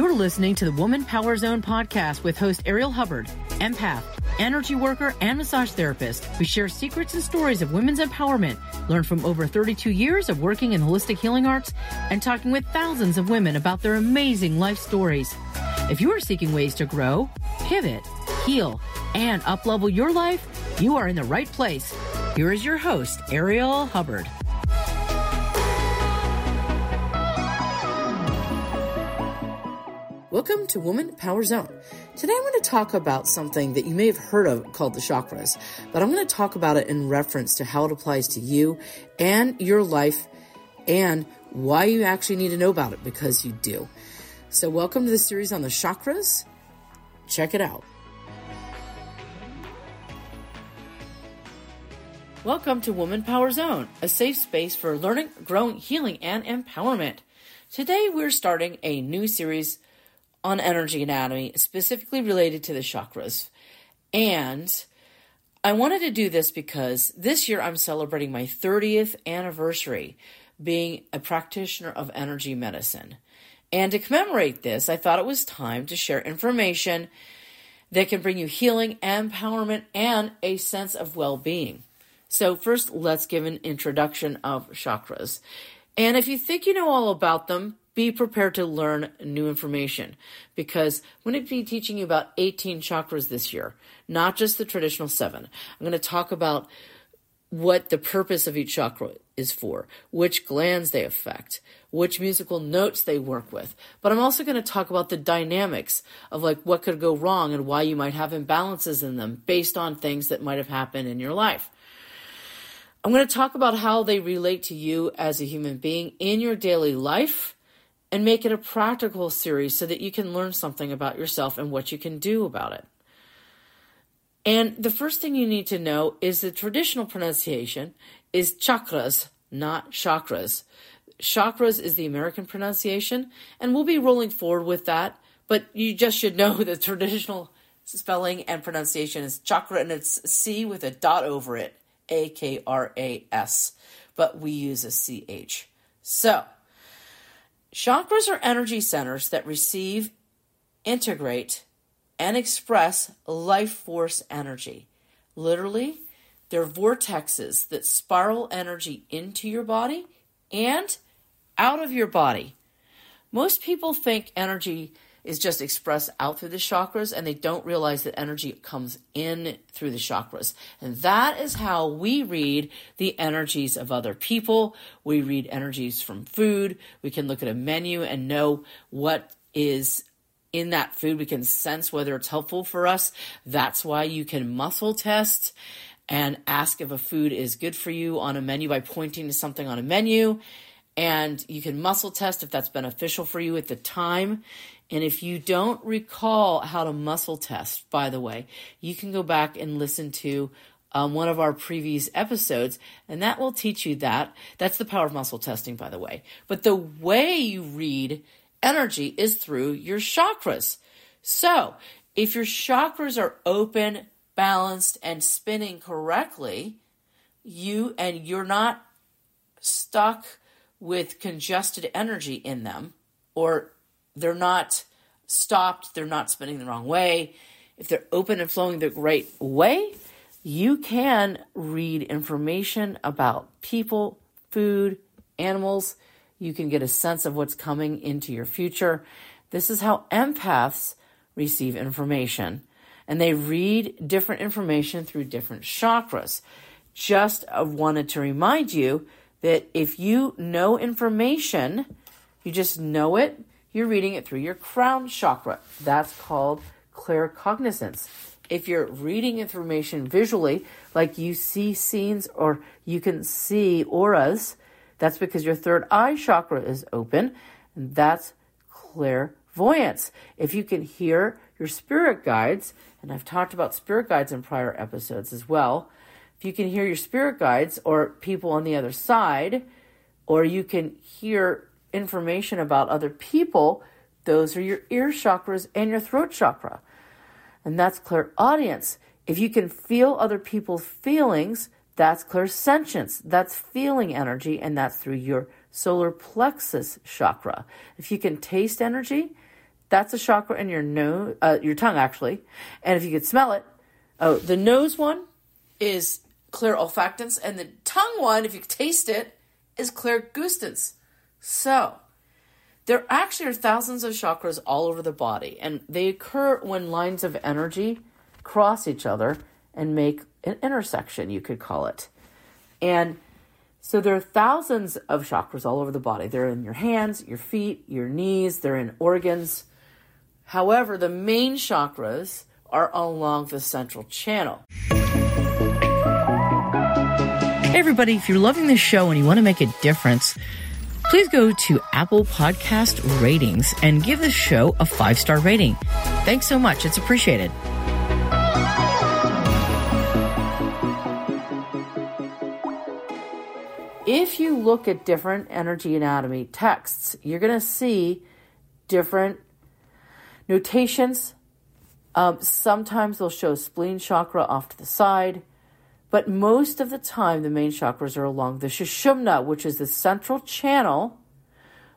You're listening to the Woman Power Zone podcast with host Ariel Hubbard, empath, energy worker, and massage therapist. We share secrets and stories of women's empowerment, learn from over 32 years of working in holistic healing arts, and talking with thousands of women about their amazing life stories. If you are seeking ways to grow, pivot, heal, and uplevel your life, you are in the right place. Here is your host, Ariel Hubbard. Welcome to Woman Power Zone. Today I'm going to talk about something that you may have heard of called the chakras, but I'm going to talk about it in reference to how it applies to you and your life and why you actually need to know about it because you do. So, welcome to the series on the chakras. Check it out. Welcome to Woman Power Zone, a safe space for learning, growing, healing, and empowerment. Today we're starting a new series on energy anatomy, specifically related to the chakras. And I wanted to do this because this year I'm celebrating my 30th anniversary being a practitioner of energy medicine. And to commemorate this, I thought it was time to share information that can bring you healing, empowerment, and a sense of well being. So, first, let's give an introduction of chakras. And if you think you know all about them, be prepared to learn new information because I'm going to be teaching you about 18 chakras this year, not just the traditional seven. I'm going to talk about what the purpose of each chakra is for, which glands they affect, which musical notes they work with. But I'm also going to talk about the dynamics of like what could go wrong and why you might have imbalances in them based on things that might have happened in your life. I'm going to talk about how they relate to you as a human being in your daily life and make it a practical series so that you can learn something about yourself and what you can do about it. And the first thing you need to know is the traditional pronunciation is chakras, not chakras. Chakras is the American pronunciation, and we'll be rolling forward with that, but you just should know the traditional spelling and pronunciation is chakra, and it's C with a dot over it, A K R A S, but we use a C H. So, Chakras are energy centers that receive, integrate, and express life force energy. Literally, they're vortexes that spiral energy into your body and out of your body. Most people think energy is just expressed out through the chakras and they don't realize that energy comes in through the chakras. And that is how we read the energies of other people. We read energies from food. We can look at a menu and know what is in that food. We can sense whether it's helpful for us. That's why you can muscle test and ask if a food is good for you on a menu by pointing to something on a menu. And you can muscle test if that's beneficial for you at the time. And if you don't recall how to muscle test, by the way, you can go back and listen to um, one of our previous episodes, and that will teach you that. That's the power of muscle testing, by the way. But the way you read energy is through your chakras. So if your chakras are open, balanced, and spinning correctly, you and you're not stuck with congested energy in them or they're not stopped, they're not spinning the wrong way, if they're open and flowing the right way, you can read information about people, food, animals. You can get a sense of what's coming into your future. This is how empaths receive information. And they read different information through different chakras. Just uh, wanted to remind you that if you know information, you just know it, you're reading it through your crown chakra. That's called claircognizance. If you're reading information visually, like you see scenes or you can see auras, that's because your third eye chakra is open, and that's clairvoyance. If you can hear your spirit guides, and I've talked about spirit guides in prior episodes as well, if you can hear your spirit guides or people on the other side, or you can hear information about other people, those are your ear chakras and your throat chakra. And that's clairaudience. If you can feel other people's feelings, that's clairsentience. That's feeling energy, and that's through your solar plexus chakra. If you can taste energy, That's a chakra in your nose, uh, your tongue actually. And if you could smell it, oh, the nose one is clairolfactance, and the tongue one, if you taste it, is clairgustance. So, there actually are thousands of chakras all over the body, and they occur when lines of energy cross each other and make an intersection, you could call it. And so there are thousands of chakras all over the body. They're in your hands, your feet, your knees, they're in organs. However, the main chakras are along the central channel. Hey, everybody, if you're loving this show and you want to make a difference, please go to Apple Podcast Ratings and give this show a five star rating. Thanks so much. It's appreciated. If you look at different energy anatomy texts, you're going to see different notations. Um, sometimes they'll show spleen chakra off to the side. But most of the time, the main chakras are along the Sushumna, which is the central channel,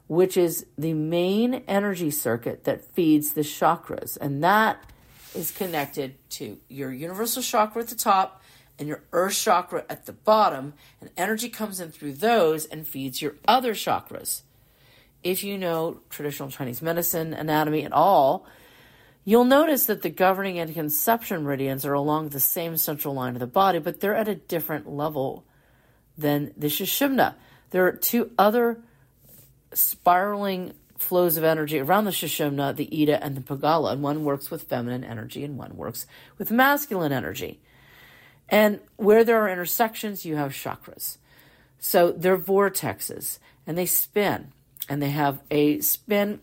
which is the main energy circuit that feeds the chakras. And that is connected to your universal chakra at the top and your earth chakra at the bottom. And energy comes in through those and feeds your other chakras. If you know traditional Chinese medicine, anatomy at all, You'll notice that the governing and conception meridians are along the same central line of the body, but they're at a different level than the Sushumna. There are two other spiraling flows of energy around the Sushumna, the Ida and the Pingala, and one works with feminine energy and one works with masculine energy. And where there are intersections, you have chakras. So they're vortexes, and they spin, and they have a spin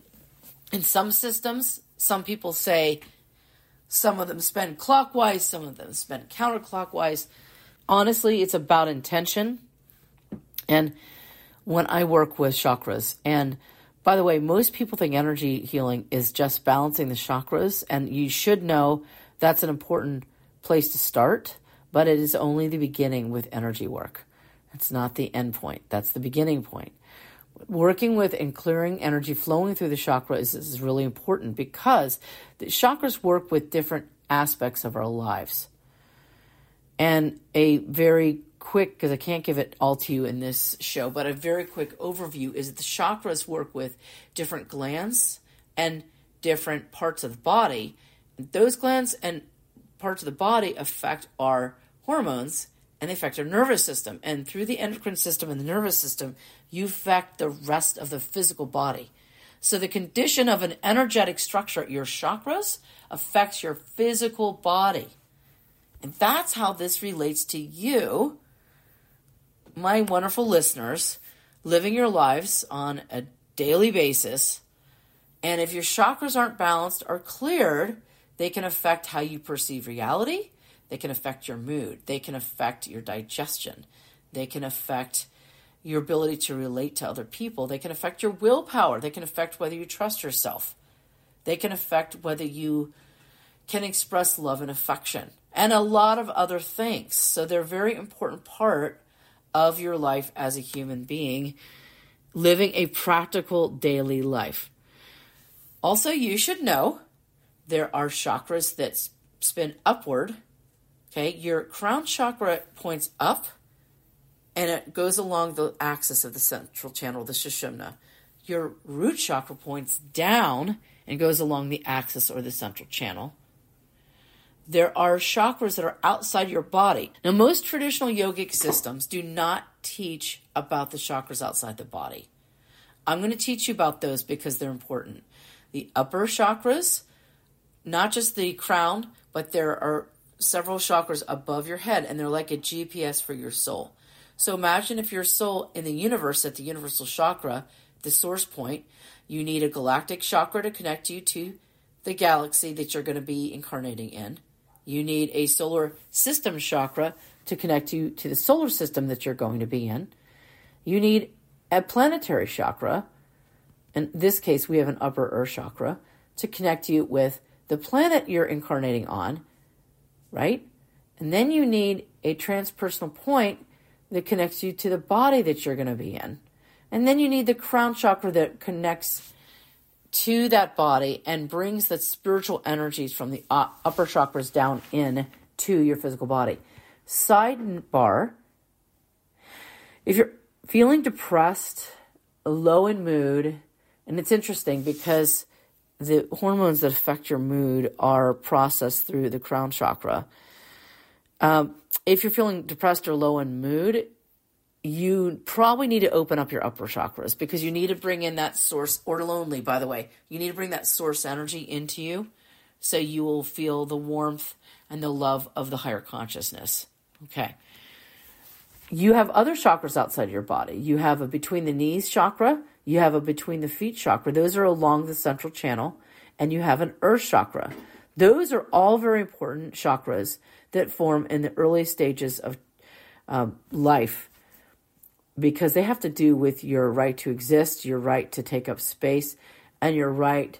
in some systems some people say some of them spend clockwise, some of them spend counterclockwise. Honestly, it's about intention. And when I work with chakras, and by the way, most people think energy healing is just balancing the chakras, and you should know that's an important place to start, but it is only the beginning with energy work. It's not the end point, that's the beginning point working with and clearing energy flowing through the chakras is really important because the chakras work with different aspects of our lives. And a very quick, because I can't give it all to you in this show, but a very quick overview is that the chakras work with different glands and different parts of the body. Those glands and parts of the body affect our hormones and they affect our nervous system. And through the endocrine system and the nervous system, you affect the rest of the physical body. So the condition of an energetic structure, your chakras, affects your physical body. And that's how this relates to you, my wonderful listeners, living your lives on a daily basis. And if your chakras aren't balanced or cleared, they can affect how you perceive reality they can affect your mood. They can affect your digestion. They can affect your ability to relate to other people. They can affect your willpower. They can affect whether you trust yourself. They can affect whether you can express love and affection and a lot of other things. So they're a very important part of your life as a human being, living a practical daily life. Also, you should know there are chakras that spin upward Okay, your crown chakra points up and it goes along the axis of the central channel, the Sushumna. Your root chakra points down and goes along the axis or the central channel. There are chakras that are outside your body. Now, most traditional yogic systems do not teach about the chakras outside the body. I'm going to teach you about those because they're important. The upper chakras, not just the crown, but there are several chakras above your head, and they're like a GPS for your soul. So imagine if your soul in the universe at the universal chakra, the source point, you need a galactic chakra to connect you to the galaxy that you're going to be incarnating in. You need a solar system chakra to connect you to the solar system that you're going to be in. You need a planetary chakra. In this case, we have an upper earth chakra to connect you with the planet you're incarnating on right? And then you need a transpersonal point that connects you to the body that you're going to be in. And then you need the crown chakra that connects to that body and brings the spiritual energies from the upper chakras down in to your physical body. Sidebar if you're feeling depressed, low in mood, and it's interesting because the hormones that affect your mood are processed through the crown chakra. Um, if you're feeling depressed or low in mood, you probably need to open up your upper chakras because you need to bring in that source, or lonely, by the way, you need to bring that source energy into you so you will feel the warmth and the love of the higher consciousness. Okay. You have other chakras outside of your body. You have a between the knees chakra, you have a between the feet chakra. Those are along the central channel, and you have an earth chakra. Those are all very important chakras that form in the early stages of um, life because they have to do with your right to exist, your right to take up space, and your right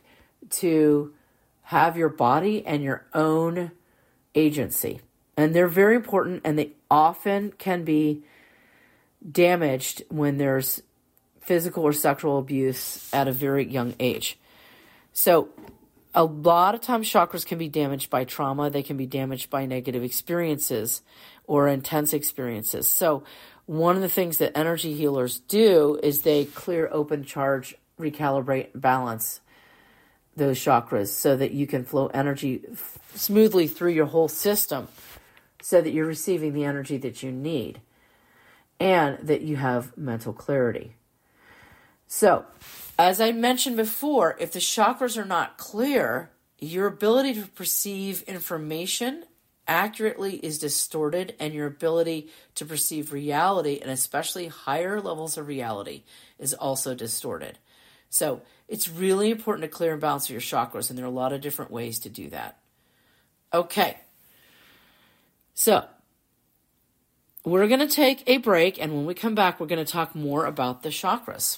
to have your body and your own agency. And they're very important and they often can be damaged when there's physical or sexual abuse at a very young age. So, a lot of times chakras can be damaged by trauma, they can be damaged by negative experiences or intense experiences. So, one of the things that energy healers do is they clear, open, charge, recalibrate, balance those chakras so that you can flow energy f- smoothly through your whole system so that you're receiving the energy that you need and that you have mental clarity. So, as I mentioned before, if the chakras are not clear, your ability to perceive information accurately is distorted, and your ability to perceive reality, and especially higher levels of reality, is also distorted. So, it's really important to clear and balance your chakras, and there are a lot of different ways to do that. Okay. So, we're going to take a break, and when we come back, we're going to talk more about the chakras.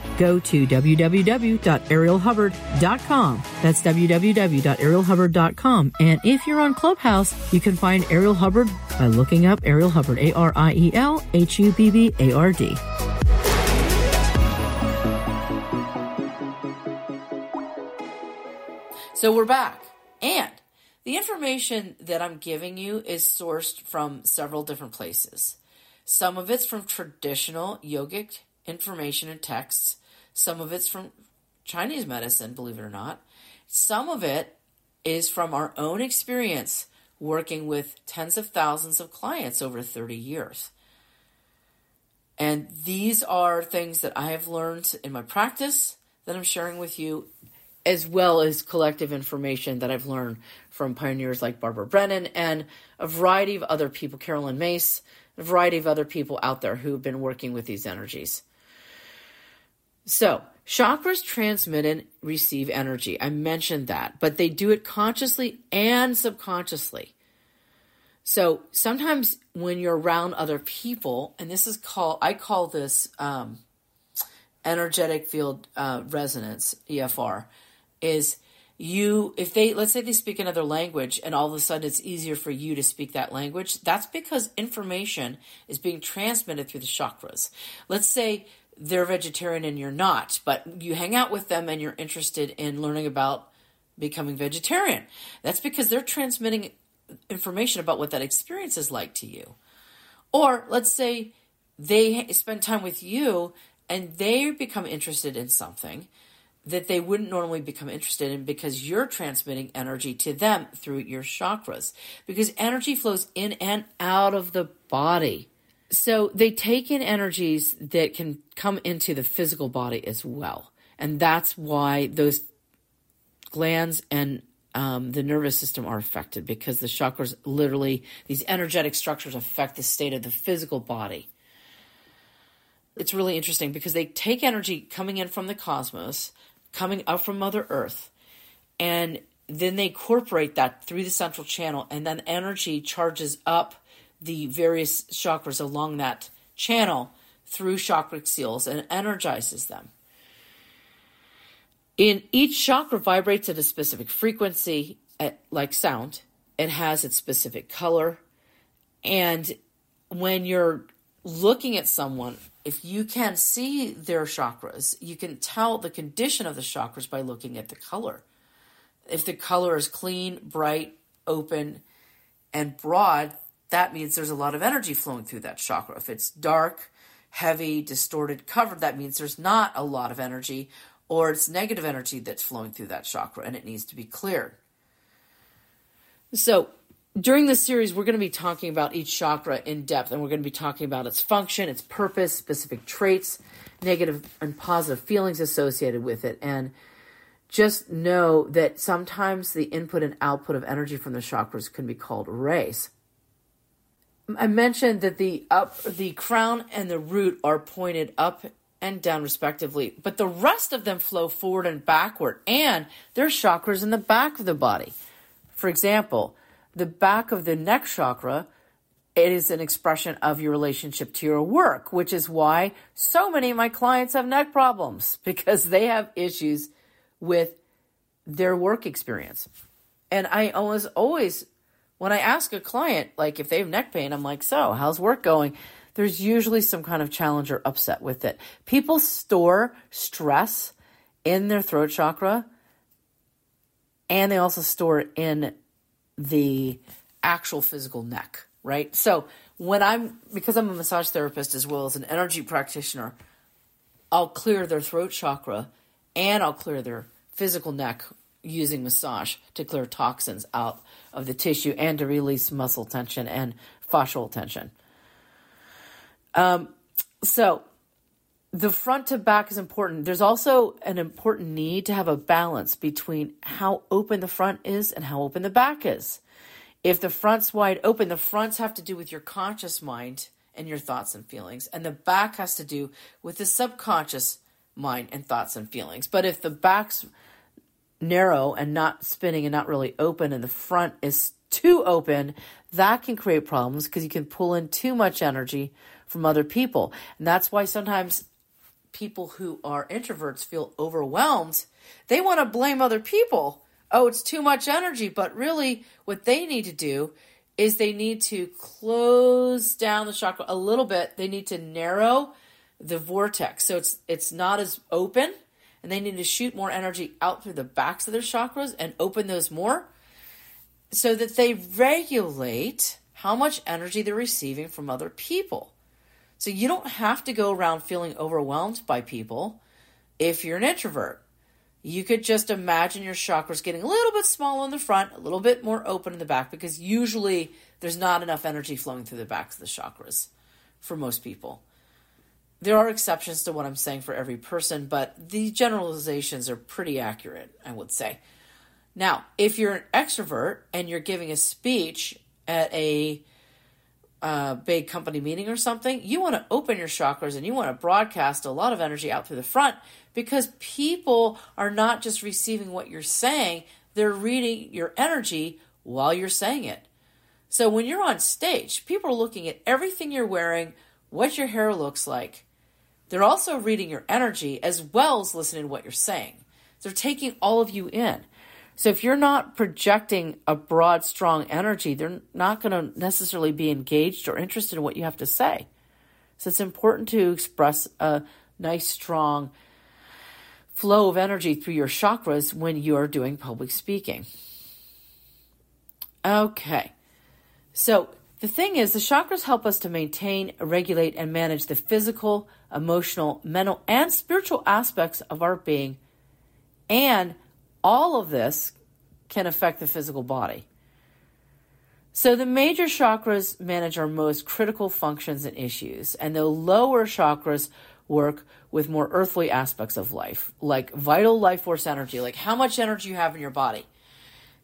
go to www.arielhubbard.com. That's www.arielhubbard.com. And if you're on Clubhouse, you can find Ariel Hubbard by looking up Ariel Hubbard, A R I E L H U B B A R D. So we're back. And the information that I'm giving you is sourced from several different places. Some of it's from traditional yogic information and texts. Some of it's from Chinese medicine, believe it or not. Some of it is from our own experience working with tens of thousands of clients over 30 years. And these are things that I have learned in my practice that I'm sharing with you, as well as collective information that I've learned from pioneers like Barbara Brennan and a variety of other people, Caroline Myss, a variety of other people out there who've been working with these energies. So, chakras transmit and receive energy. I mentioned that, but they do it consciously and subconsciously. So, sometimes when you're around other people, and this is called, I call this um, energetic field uh, resonance, EFR, is you if they let's say they speak another language and all of a sudden it's easier for you to speak that language that's because information is being transmitted through the chakras let's say they're vegetarian and you're not but you hang out with them and you're interested in learning about becoming vegetarian that's because they're transmitting information about what that experience is like to you or let's say they spend time with you and they become interested in something that they wouldn't normally become interested in because you're transmitting energy to them through your chakras. Because energy flows in and out of the body. So they take in energies that can come into the physical body as well. And that's why those glands and um, the nervous system are affected because the chakras literally, these energetic structures affect the state of the physical body. It's really interesting because they take energy coming in from the cosmos coming up from Mother Earth, and then they incorporate that through the central channel, and then energy charges up the various chakras along that channel through chakra seals and energizes them. In each chakra vibrates at a specific frequency, at, like sound. It has its specific color. And when you're looking at someone, if you can see their chakras, you can tell the condition of the chakras by looking at the color. If the color is clean, bright, open, and broad, that means there's a lot of energy flowing through that chakra. If it's dark, heavy, distorted, covered, that means there's not a lot of energy or it's negative energy that's flowing through that chakra and it needs to be cleared. So, during this series, we're going to be talking about each chakra in depth and we're going to be talking about its function, its purpose, specific traits, negative and positive feelings associated with it. And just know that sometimes the input and output of energy from the chakras can be called rays. I mentioned that the up the crown and the root are pointed up and down respectively, but the rest of them flow forward and backward and there's chakras in the back of the body. For example, the back of the neck chakra it is an expression of your relationship to your work, which is why so many of my clients have neck problems because they have issues with their work experience. And I almost always when I ask a client, like if they have neck pain, I'm like, so how's work going? There's usually some kind of challenge or upset with it. People store stress in their throat chakra and they also store it in the actual physical neck, right? So when I'm, because I'm a massage therapist as well as an energy practitioner, I'll clear their throat chakra and I'll clear their physical neck using massage to clear toxins out of the tissue and to release muscle tension and fascial tension. Um, so the front to back is important. There's also an important need to have a balance between how open the front is and how open the back is. If the front's wide open, the fronts have to do with your conscious mind and your thoughts and feelings, and the back has to do with the subconscious mind and thoughts and feelings. But if the back's narrow and not spinning and not really open, and the front is too open, that can create problems because you can pull in too much energy from other people. And that's why sometimes people who are introverts feel overwhelmed. They want to blame other people. Oh, it's too much energy. But really, what they need to do is they need to close down the chakra a little bit. They need to narrow the vortex so it's it's not as open and they need to shoot more energy out through the backs of their chakras and open those more so that they regulate how much energy they're receiving from other people. So you don't have to go around feeling overwhelmed by people if you're an introvert. You could just imagine your chakras getting a little bit smaller in the front, a little bit more open in the back, because usually there's not enough energy flowing through the backs of the chakras for most people there are exceptions to what I'm saying for every person, but the generalizations are pretty accurate, I would say. Now, if you're an extrovert and you're giving a speech at a uh, big company meeting or something, you want to open your chakras and you want to broadcast a lot of energy out through the front because people are not just receiving what you're saying, they're reading your energy while you're saying it. So when you're on stage, people are looking at everything you're wearing, what your hair looks like, they're also reading your energy as well as listening to what you're saying. They're taking all of you in. So if you're not projecting a broad, strong energy, they're not going to necessarily be engaged or interested in what you have to say. So it's important to express a nice, strong flow of energy through your chakras when you're doing public speaking. Okay. So the thing is, the chakras help us to maintain, regulate, and manage the physical, emotional, mental, and spiritual aspects of our being. And all of this can affect the physical body. So, the major chakras manage our most critical functions and issues, and the lower chakras work with more earthly aspects of life, like vital life force energy, like how much energy you have in your body.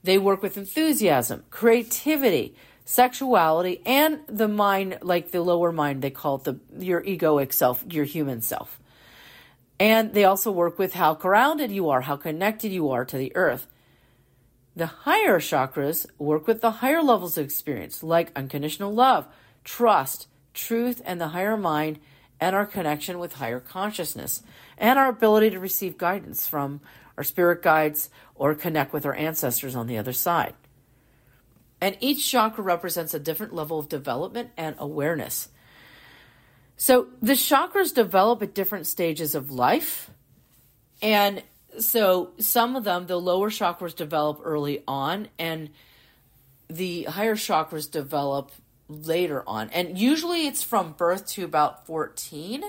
They work with enthusiasm, creativity, sexuality and the mind, like the lower mind, they call it the your egoic self, your human self. And they also work with how grounded you are, how connected you are to the earth. The higher chakras work with the higher levels of experience, like unconditional love, trust, truth, and the higher mind, and our connection with higher consciousness, and our ability to receive guidance from our spirit guides or connect with our ancestors on the other side. And each chakra represents a different level of development and awareness. So the chakras develop at different stages of life. And so some of them, the lower chakras develop early on, and the higher chakras develop later on. And usually it's from birth to about 14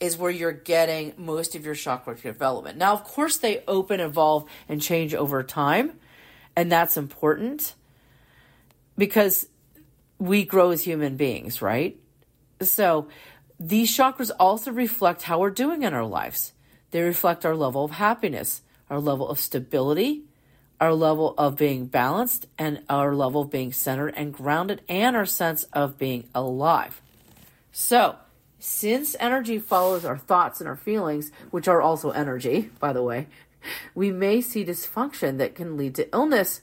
is where you're getting most of your chakra development. Now, of course, they open, evolve, and change over time, and that's important because we grow as human beings, right? So, these chakras also reflect how we're doing in our lives. They reflect our level of happiness, our level of stability, our level of being balanced, and our level of being centered and grounded, and our sense of being alive. So, since energy follows our thoughts and our feelings, which are also energy, by the way, we may see dysfunction that can lead to illness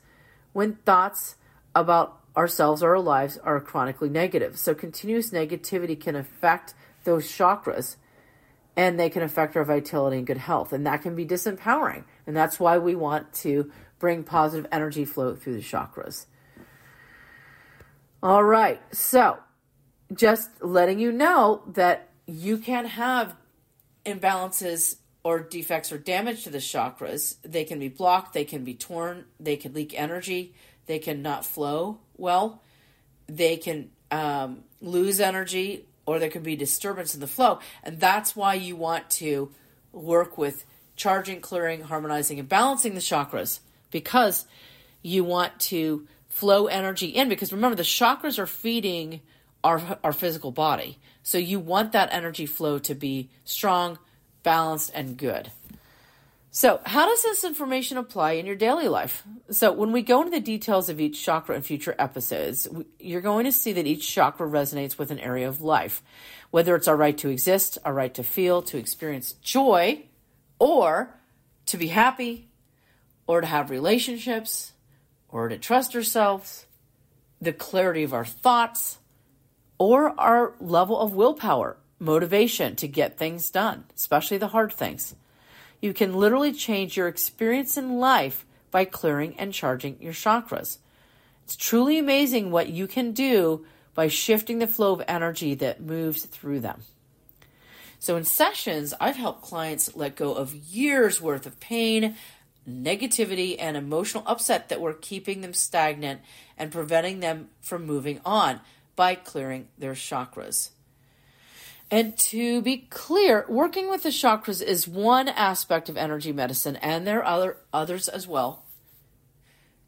when thoughts about ourselves or our lives are chronically negative. So, continuous negativity can affect those chakras and they can affect our vitality and good health. And that can be disempowering. And that's why we want to bring positive energy flow through the chakras. All right. So, just letting you know that you can have imbalances or defects or damage to the chakras. They can be blocked, they can be torn, they can leak energy, they can not flow well, they can um, lose energy or there can be disturbance in the flow. And that's why you want to work with charging, clearing, harmonizing, and balancing the chakras because you want to flow energy in. Because remember, the chakras are feeding our, our physical body. So you want that energy flow to be strong, balanced, and good. So, how does this information apply in your daily life? So, when we go into the details of each chakra in future episodes, you're going to see that each chakra resonates with an area of life, whether it's our right to exist, our right to feel, to experience joy, or to be happy, or to have relationships, or to trust ourselves, the clarity of our thoughts, or our level of willpower, motivation to get things done, especially the hard things. You can literally change your experience in life by clearing and charging your chakras. It's truly amazing what you can do by shifting the flow of energy that moves through them. So, in sessions, I've helped clients let go of years worth of pain, negativity, and emotional upset that were keeping them stagnant and preventing them from moving on by clearing their chakras. And to be clear, working with the chakras is one aspect of energy medicine, and there are other, others as well.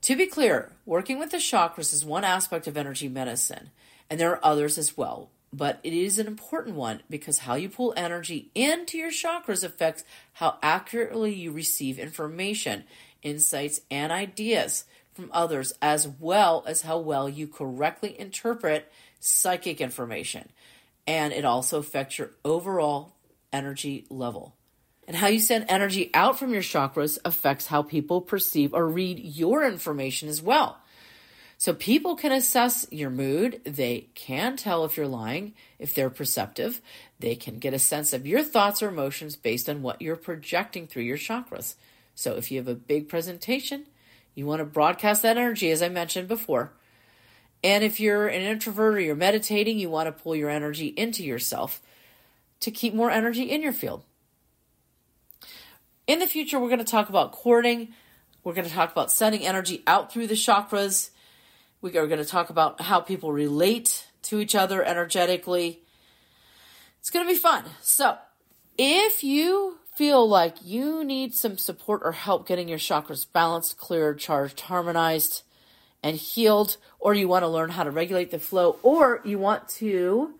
To be clear, working with the chakras is one aspect of energy medicine, and there are others as well. But it is an important one because how you pull energy into your chakras affects how accurately you receive information, insights, and ideas from others, as well as how well you correctly interpret psychic information and it also affects your overall energy level. And how you send energy out from your chakras affects how people perceive or read your information as well. So people can assess your mood. They can tell if you're lying, if they're perceptive. They can get a sense of your thoughts or emotions based on what you're projecting through your chakras. So if you have a big presentation, you want to broadcast that energy, as I mentioned before. And if you're an introvert or you're meditating, you want to pull your energy into yourself to keep more energy in your field. In the future, we're going to talk about cording. We're going to talk about sending energy out through the chakras. We are going to talk about how people relate to each other energetically. It's going to be fun. So, if you feel like you need some support or help getting your chakras balanced, cleared, charged, harmonized, and healed, or you want to learn how to regulate the flow, or you want to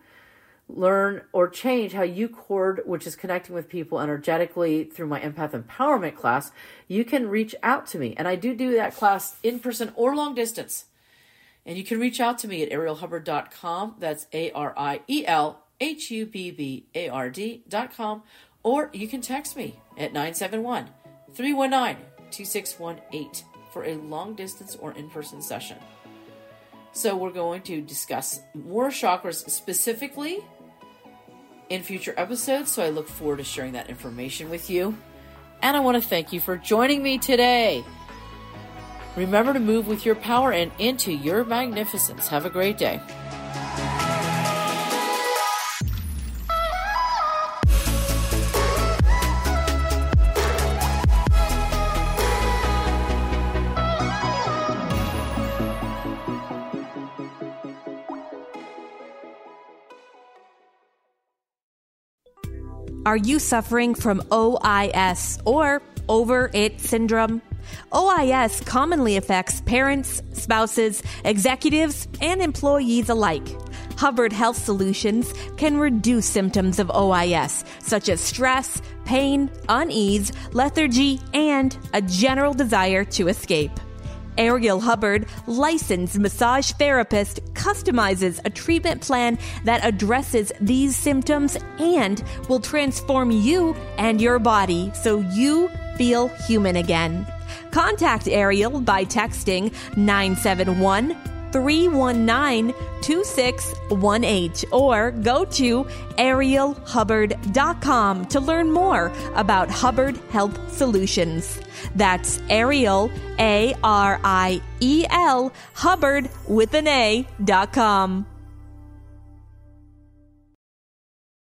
learn or change how you cord, which is connecting with people energetically through my empath empowerment class, you can reach out to me. And I do do that class in person or long distance. And you can reach out to me at arielhubbard.com. That's A R I E L H U B B A R D.com. Or you can text me at 971 319 2618. For a long distance or in person session. So, we're going to discuss more chakras specifically in future episodes. So, I look forward to sharing that information with you. And I want to thank you for joining me today. Remember to move with your power and into your magnificence. Have a great day. Are you suffering from OIS or over it syndrome? OIS commonly affects parents, spouses, executives, and employees alike. Hubbard Health Solutions can reduce symptoms of OIS, such as stress, pain, unease, lethargy, and a general desire to escape. Ariel Hubbard, licensed massage therapist, customizes a treatment plan that addresses these symptoms and will transform you and your body so you feel human again. Contact Ariel by texting 971 319 2618 or go to arielhubbard.com to learn more about Hubbard Health Solutions. That's Ariel, A R I E L, Hubbard with an A dot com.